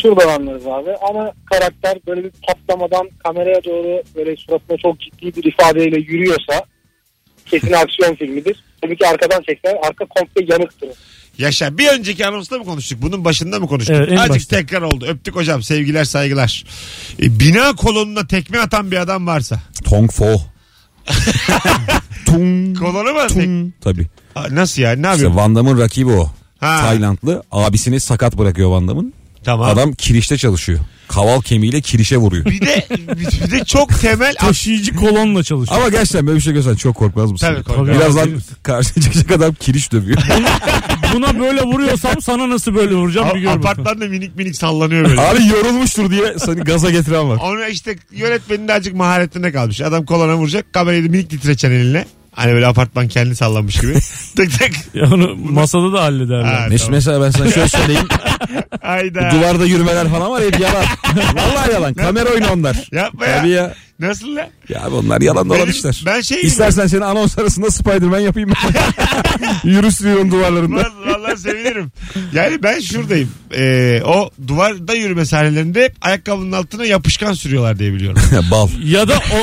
Şuradan anlarız abi. Ana karakter böyle bir patlamadan kameraya doğru böyle suratına çok ciddi bir ifadeyle yürüyorsa kesin aksiyon filmidir. Tabii ki arkadan çeksen arka komple yanıktır. Yaşa bir önceki anonsta mı konuştuk? Bunun başında mı konuştuk? Evet, en Azıcık başta. tekrar oldu. Öptük hocam. Sevgiler saygılar. E, bina kolonuna tekme atan bir adam varsa. Tong fo. Tung. Kolonu mu? Tek... Tung. Tabii. Aa, Nasıl yani? Ne İşte yapıyor? Van Damme'ın rakibi o. Ha. Taylandlı. Abisini sakat bırakıyor Van Damme'ın. Tamam. Adam kirişte çalışıyor. Kaval kemiğiyle kirişe vuruyor. Bir de bir de çok temel Taşıyıcı kolonla çalışıyor. Ama gerçekten böyle bir şey görsen çok korkmaz mısın? Tabii korkarım. Birazdan karşına çıkacak adam kiriş dövüyor. Buna böyle vuruyorsam sana nasıl böyle vuracağım bir gör bakalım. apartmanda minik minik sallanıyor böyle. Abi yorulmuştur diye seni gaza getiren var. Onu işte yönetmenin de azıcık maharetine kalmış. Adam kolona vuracak kamerayı da minik titreçen eline. Hani böyle apartman kendi sallanmış gibi. tık tık. Ya onu masada da hallederler. Ha, tamam. Mesela ben sana şöyle söyleyeyim. Hayda. Duvarda yürümeler falan var hep yalan. Vallahi yalan. Kamera oyunu onlar. Yapma ya. Tabii ya. Nasıl lan? Ya onlar yalan dolan Benim- işler. ben şey İstersen seni anons arasında Spiderman yapayım ben. Yürü sürüyorum duvarlarında. Vallahi, vallahi sevinirim. Yani ben şuradayım. Ee, o duvarda yürüme sahnelerinde hep ayakkabının altına yapışkan sürüyorlar diye biliyorum. Bal. Ya da o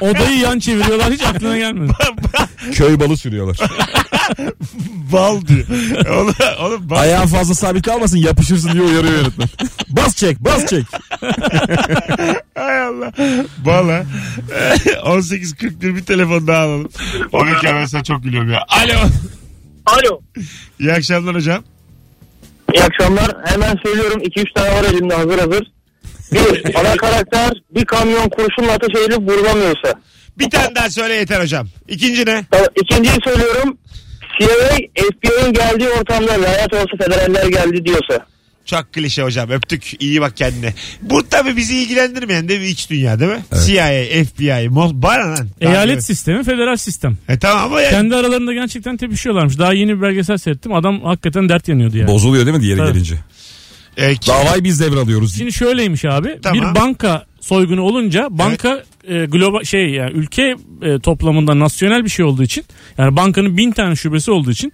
odayı yan çeviriyorlar hiç aklına gelmedi. Köy balı sürüyorlar. Bal diyor. Oğlum, oğlum bal. Ayağın fazla sabit kalmasın yapışırsın diye uyarıyor yönetmen. bas çek bas çek. Hay Allah. Bal ha. 18.41 bir telefon daha alalım. Onu ben sana çok gülüyorum ya. Alo. Alo. İyi akşamlar hocam. İyi akşamlar. Hemen söylüyorum. 2-3 tane var elimde hazır hazır. Bir, ana karakter bir kamyon kurşunla ateş edilip vurulamıyorsa. Bir tane daha söyle yeter hocam. İkinci ne? Tamam, İkinciyi söylüyorum. CIA, FBI'nin geldiği ortamda lanet olsa federaller geldi diyorsa. Çok klişe hocam öptük iyi bak kendine. Bu tabi bizi ilgilendirmeyen de bir iç dünya değil mi? CIA, FBI, Mos- bana lan. Eyalet Tabii. sistemi, federal sistem. E tamam ama yani. Kendi aralarında gerçekten tepişiyorlarmış. Daha yeni bir belgesel seyrettim. Adam hakikaten dert yanıyordu yani. Bozuluyor değil mi diğeri Tabii. gelince? E, Davayı biz devralıyoruz. Şimdi şöyleymiş abi. Tamam. Bir banka soygunu olunca banka e, global şey yani ülke e, toplamında nasyonel bir şey olduğu için yani bankanın bin tane şubesi olduğu için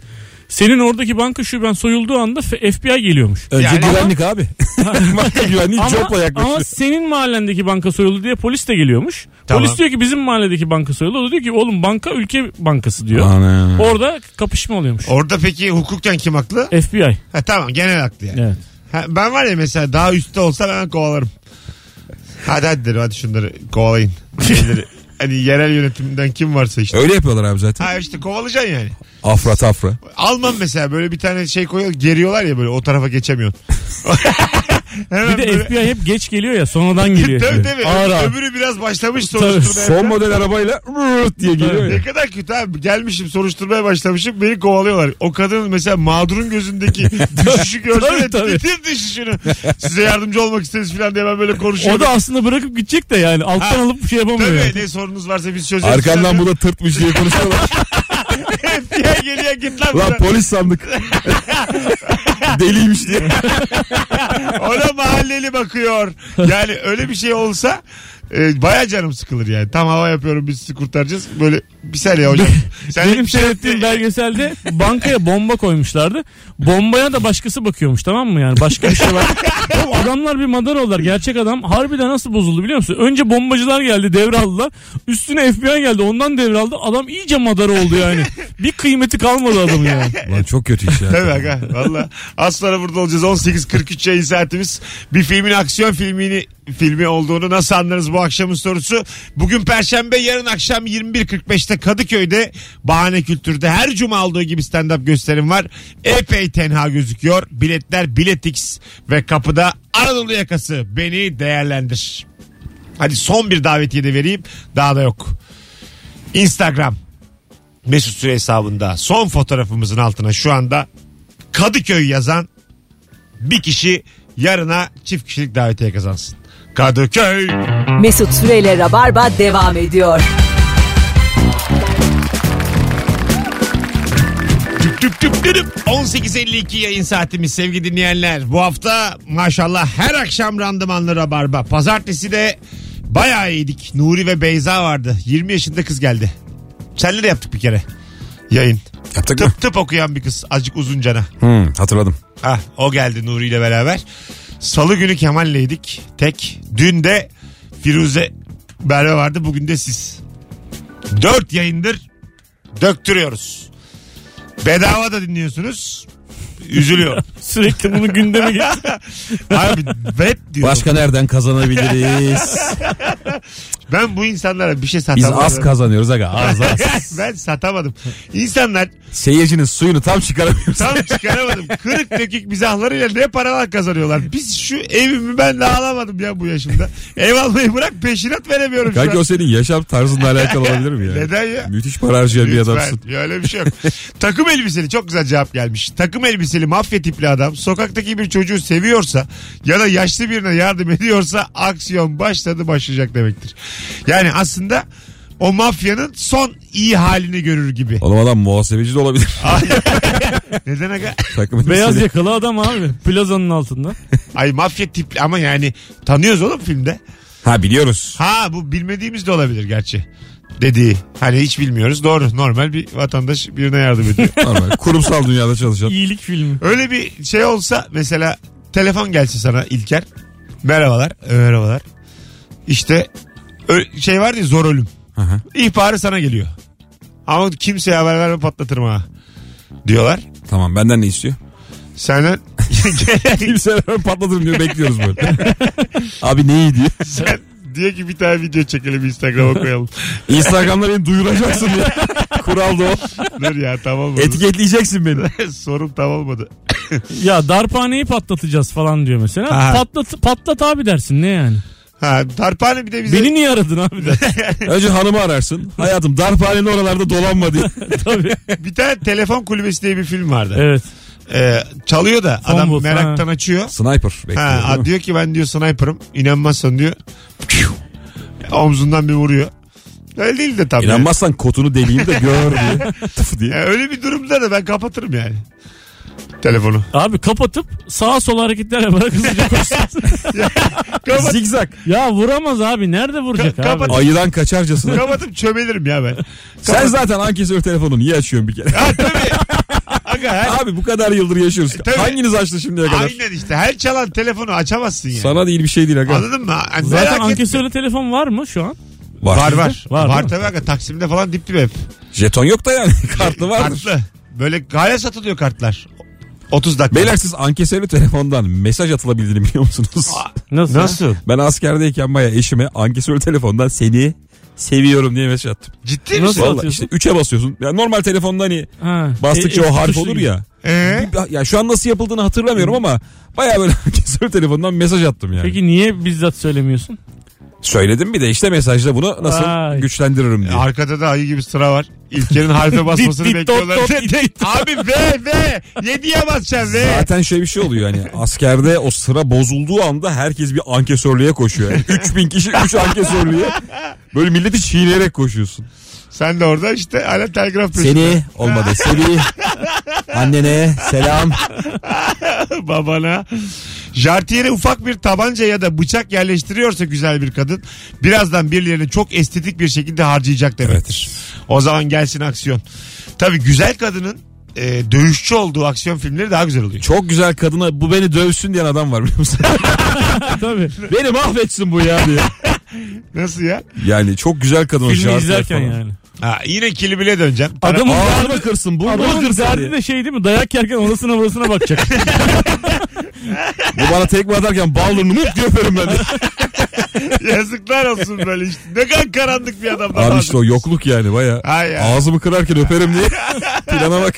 senin oradaki banka şuben soyulduğu anda FBI geliyormuş. Önce Yani- güvenlik abi. Banka güvenliği Ama, yaklaşıyor. ama senin mahallendeki banka soyuldu diye polis de geliyormuş. Tamam. Polis diyor ki bizim mahalledeki banka soyuldu. O da diyor ki oğlum banka ülke bankası diyor. Ana. Orada kapışma oluyormuş. Orada peki hukuken kim haklı? FBI. Ha, tamam genel haklı yani. Evet. Ha, ben var ya mesela daha üstte olsa ben kovalarım. Hadi hadi derim hadi şunları kovalayın. Şeyleri. hani yerel yönetimden kim varsa işte. Öyle yapıyorlar abi zaten. Ha işte kovalayacaksın yani. Afra tafra. Alman mesela böyle bir tane şey koyuyor geriyorlar ya böyle o tarafa geçemiyorsun. Hemen Bir de böyle- FBI hep geç geliyor ya sonradan geliyor. Tabii tabii. Ağır ağır. Öbürü biraz başlamış soruşturmaya. Son model arabayla rrrt diye geliyor ya. Ne kadar kötü abi. Gelmişim soruşturmaya başlamışım beni kovalıyorlar. O kadın mesela mağdurun gözündeki düşüşü. Tabii, tabii. Bitir düşüşünü. Size yardımcı olmak isteriz falan diye ben böyle konuşuyorum. O da aslında bırakıp gidecek de yani alttan Ha. alıp bir şey yapamıyor. Tabii yani. ne sorunuz varsa biz çözeriz. Arkandan bu da tırtmış diye konuşuyorlar. FBI geliyor git lan. Lan buradan. polis sandık. Deliymiş diye. Ona mahalleli bakıyor. Yani öyle bir şey olsa e, baya canım sıkılır yani. Tam hava yapıyorum biz sizi kurtaracağız. Böyle bir saniye hocam. Sen Benim seyrettiğim belgeselde bankaya bomba koymuşlardı. Bombaya da başkası bakıyormuş tamam mı yani başka bir şey var. Oğlum adamlar bir madar oldular. Gerçek adam harbiden nasıl bozuldu biliyor musun? Önce bombacılar geldi devraldılar. Üstüne FBI geldi ondan devraldı. Adam iyice madar oldu yani. Bir kıymeti kalmadı adamın yani. Lan çok kötü iş ya. Tabii aga valla. Az sonra burada olacağız. 18.43 yayın saatimiz. Bir filmin aksiyon filmini filmi olduğunu nasıl anlarız bu akşamın sorusu. Bugün Perşembe yarın akşam 21.45'te Kadıköy'de Bahane Kültür'de her cuma olduğu gibi stand-up gösterim var. Epey tenha gözüküyor. Biletler Biletix ve kapıda Anadolu yakası beni değerlendir. Hadi son bir davetiye de vereyim. Daha da yok. Instagram Mesut Süre hesabında son fotoğrafımızın altına şu anda Kadıköy yazan bir kişi yarına çift kişilik davetiye kazansın. Kadıköy. Mesut Süreyle Rabarba devam ediyor. Tüp tüp tüp tüp. 18.52 yayın saatimiz sevgili dinleyenler. Bu hafta maşallah her akşam randımanlı rabarba. Pazartesi de bayağı iyiydik. Nuri ve Beyza vardı. 20 yaşında kız geldi. Senle de yaptık bir kere yayın. Yaptık mı? Tıp tıp okuyan bir kız. Azıcık uzun cana. Hmm, hatırladım. Ah, o geldi Nuri ile beraber. Salı günü Kemal'leydik. Tek. Dün de Firuze Merve vardı. Bugün de siz. Dört yayındır döktürüyoruz. Bedava da dinliyorsunuz. Üzülüyor. Sürekli bunu gündeme getir. Abi bet diyor. Başka nereden kazanabiliriz? Ben bu insanlara bir şey Biz satamadım. az kazanıyoruz aga az az. ben satamadım. İnsanlar Seyircinin suyunu tam çıkaramıyoruz. tam çıkaramadım. Kırık dökük mizahlarıyla ne paralar kazanıyorlar. Biz şu evimi ben de alamadım ya bu yaşımda. Ev almayı bırak peşinat veremiyorum şu Kanki an. o senin yaşam tarzınla alakalı olabilir mi ya? Neden ya? Müthiş para harcayan bir Lütfen. adamsın. Ya öyle bir şey yok. Takım elbiseli çok güzel cevap gelmiş. Takım elbiseli mafya tipli adam sokaktaki bir çocuğu seviyorsa ya da yaşlı birine yardım ediyorsa aksiyon başladı başlayacak demektir. Yani aslında o mafyanın son iyi halini görür gibi. Oğlum adam muhasebeci de olabilir. Neden aga? Takım Beyaz elbiseli. yakalı adam abi. Plazanın altında. Ay mafya tipli ama yani tanıyoruz oğlum filmde. Ha biliyoruz. Ha bu bilmediğimiz de olabilir gerçi. Dediği. Hani hiç bilmiyoruz. Doğru. Normal bir vatandaş birine yardım ediyor. Normal. Kurumsal dünyada çalışan. İyilik filmi. Öyle bir şey olsa mesela telefon gelse sana İlker. Merhabalar. e, Merhabalar. İşte ö- şey var ya zor ölüm. Hı hı. İhbarı sana geliyor. Ama kimseye haber verme patlatırım ha. Diyorlar. Tamam benden ne istiyor? Senden Kimse patlatırım diyor bekliyoruz böyle. Abi ne iyi diyor. sen Diyor ki bir tane video çekelim Instagram'a koyalım. Instagram'da beni duyuracaksın diye. Kural da o. Dur ya tamam olmadı. Etiketleyeceksin beni. Sorum tam olmadı. Ya darphaneyi patlatacağız falan diyor mesela. Ha. Patlat, patlat abi dersin ne yani? Ha darphane bir de bize... Beni niye aradın abi dersin. Önce hanımı ararsın. Hayatım darphanenin oralarda dolanma diye. Tabii. Bir tane telefon kulübesi diye bir film vardı. Evet. Ee, çalıyor da adam booth, meraktan açıyor. Sniper bekliyor. Ha, diyor ki ben diyor sniper'ım. İnanmazsan diyor. Omzundan bir vuruyor. Öyle değil de tabii. İnanmazsan kotunu deleyim de gör diye. Tıf diye. Yani öyle bir durumda da ben kapatırım yani. Telefonu. Abi kapatıp sağa sola hareketler yaparak hızlıca. Kapat, Zigzag. ya vuramaz abi. Nerede vuracak Ka- abi? kapat- Ayıdan kaçarcasına. kapatıp çömelirim ya ben. Sen zaten ankesör telefonu niye açıyorsun bir kere? Ha tabii. Aga her, Abi bu kadar yıldır yaşıyoruz. Tabii. Hanginiz açtı şimdiye kadar? aynen işte. Her çalan telefonu açamazsın yani. Sana değil bir şey değil aga. Anladın mı? Yani Zaten merak ankesörlü telefon var mı şu an? Var var. Var, Var, değil mi? tabii aga. Taksim'de falan dip dip hep. Jeton yok da yani. Kartlı vardır. Kartlı. Böyle hala satılıyor kartlar. 30 dakika. Beyler siz ankesörlü telefondan mesaj atılabildiğini biliyor musunuz? Nasıl? Nasıl? Ben askerdeyken baya eşime ankesörlü telefondan seni seviyorum diye mesaj attım. Ciddi Nasıl? misin? Valla atıyorsun? işte 3'e basıyorsun. Ya normal telefonda hani Ha. bastıkça E- o harf olur ya. Ee? Bir- Ya şu an nasıl yapıldığını hatırlamıyorum ama baya böyle ankesörlü telefondan mesaj attım yani. Peki niye bizzat söylemiyorsun? Söyledim bir de işte mesajda bunu nasıl Vay. güçlendiririm diye. Arkada da ayı gibi sıra var. İlker'in harfe basmasını Dit, dit, dot, bekliyorlar. dot, dit, dit. Abi V V. 7'ye basacaksın V. Zaten şöyle bir şey oluyor yani askerde o sıra bozulduğu anda herkes bir ankesörlüğe koşuyor. Yani 3000 kişi 3 ankesörlüğe böyle milleti çiğneyerek koşuyorsun. Sen de orada işte hala telgraf peşinde. Seni olmadı seni annene selam. babana. Jartiyere ufak bir tabanca ya da bıçak yerleştiriyorsa güzel bir kadın birazdan birilerini çok estetik bir şekilde harcayacak demektir. O zaman gelsin aksiyon. Tabii güzel kadının e, dövüşçü olduğu aksiyon filmleri daha güzel oluyor. Çok güzel kadına bu beni dövsün diyen adam var biliyor musun? Tabii. beni mahvetsin bu ya diye. Nasıl ya? Yani çok güzel kadın Filmi izlerken falan. yani. Ha, yine kilibile döneceğim. Adamın Ağzını derdi, kırsın burnunu adamın kırsın derdi diye. de şey değil mi? Dayak yerken orasına burasına bakacak. Bu bana tekme atarken baldırını mut diye öperim ben de. Yazıklar olsun böyle işte. Ne kadar karanlık bir adam. Abi işte o yokluk yani baya. Ay. Ağzımı kırarken öperim diye. Plana bak.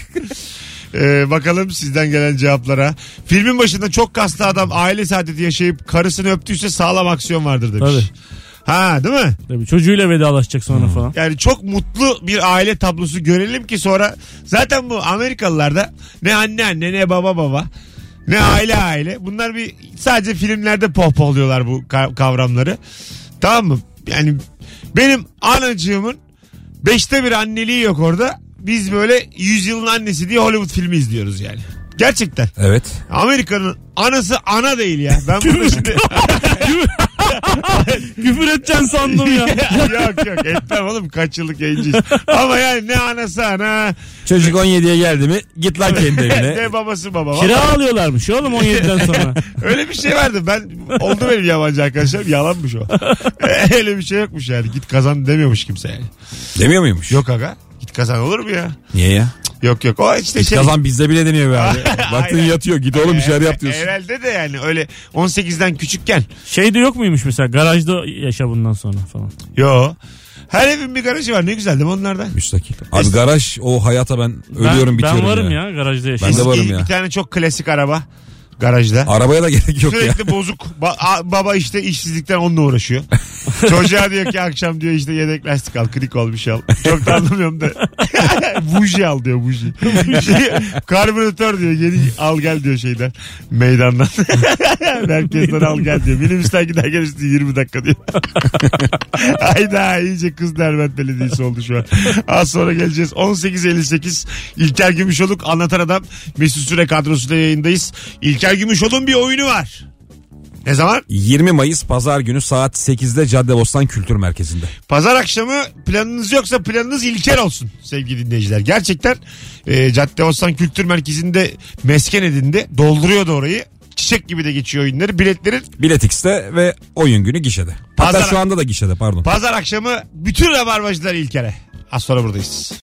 Ee, bakalım sizden gelen cevaplara. Filmin başında çok kaslı adam aile saadeti yaşayıp karısını öptüyse sağlam aksiyon vardır demiş. Tabii. Ha değil mi? Tabii çocuğuyla vedalaşacak sonra falan. Yani çok mutlu bir aile tablosu görelim ki sonra zaten bu Amerikalılarda ne anne anne ne baba baba ne aile aile bunlar bir sadece filmlerde pohpohluyorlar bu ka- kavramları. Tamam mı? Yani benim anacığımın beşte bir anneliği yok orada. Biz böyle yüzyılın annesi diye Hollywood filmi izliyoruz yani. Gerçekten. Evet. Amerika'nın anası ana değil ya. Ben bunu şimdi... Küfür edeceksin sandım ya. yok yok etmem oğlum kaç yıllık yayıncıyız. Ama yani ne anası ana Çocuk 17'ye geldi mi git lan kendi evine. ne babası baba. Kira alıyorlarmış oğlum 17'den sonra. Öyle bir şey vardı. Ben oldu benim yabancı arkadaşlarım yalanmış o. Öyle bir şey yokmuş yani. Git kazan demiyormuş kimse yani. Demiyor muymuş? Yok aga. Git kazan olur mu ya? Niye ya? Yok yok. O işte Git şey. kazan bizde bile deniyor be abi. Baktın Aynen. yatıyor git oğlum bir şeyler yap diyorsun. Herhalde de yani öyle 18'den küçükken. Şey de yok muymuş mesela garajda yaşa bundan sonra falan. Yo. Her evin bir garajı var. Ne güzel değil mi onlardan? Müstakil. Abi garaj o hayata ben ölüyorum ben, bitiyorum Ben varım ya, garajda Ben yaşıyorum. de varım ya. Bir tane çok klasik araba. Garajda. Arabaya da gerek yok ya. Sürekli bozuk. Ba- a- baba işte işsizlikten onunla uğraşıyor. Çocuğa diyor ki akşam diyor işte yedek lastik al, krik ol bir şey al. Çok da anlamıyorum da. buji al diyor buji. Şey, karbüratör diyor yeni al gel diyor şeyden. Meydandan. Merkezden al gel diyor. Minibüsten gider gelirsin 20 dakika diyor. Hayda iyice kız Derbent Belediyesi oldu şu an. Az sonra geleceğiz. 18.58 İlker Gümüşoluk anlatan adam Mesut Süre kadrosuyla yayındayız. İlker Gümüşoluk'un bir oyunu var. Ne zaman? 20 Mayıs Pazar günü saat 8'de Caddebostan Kültür Merkezi'nde. Pazar akşamı planınız yoksa planınız İlker olsun sevgili dinleyiciler. Gerçekten e, Caddebostan Kültür Merkezi'nde mesken edindi. Dolduruyor da orayı. Çiçek gibi de geçiyor oyunları. Biletlerin Bilet X'te ve oyun günü gişede. Hatta Pazar- şu anda da gişede pardon. pazar akşamı bütün rabarbacılar İlker'e. Az sonra buradayız.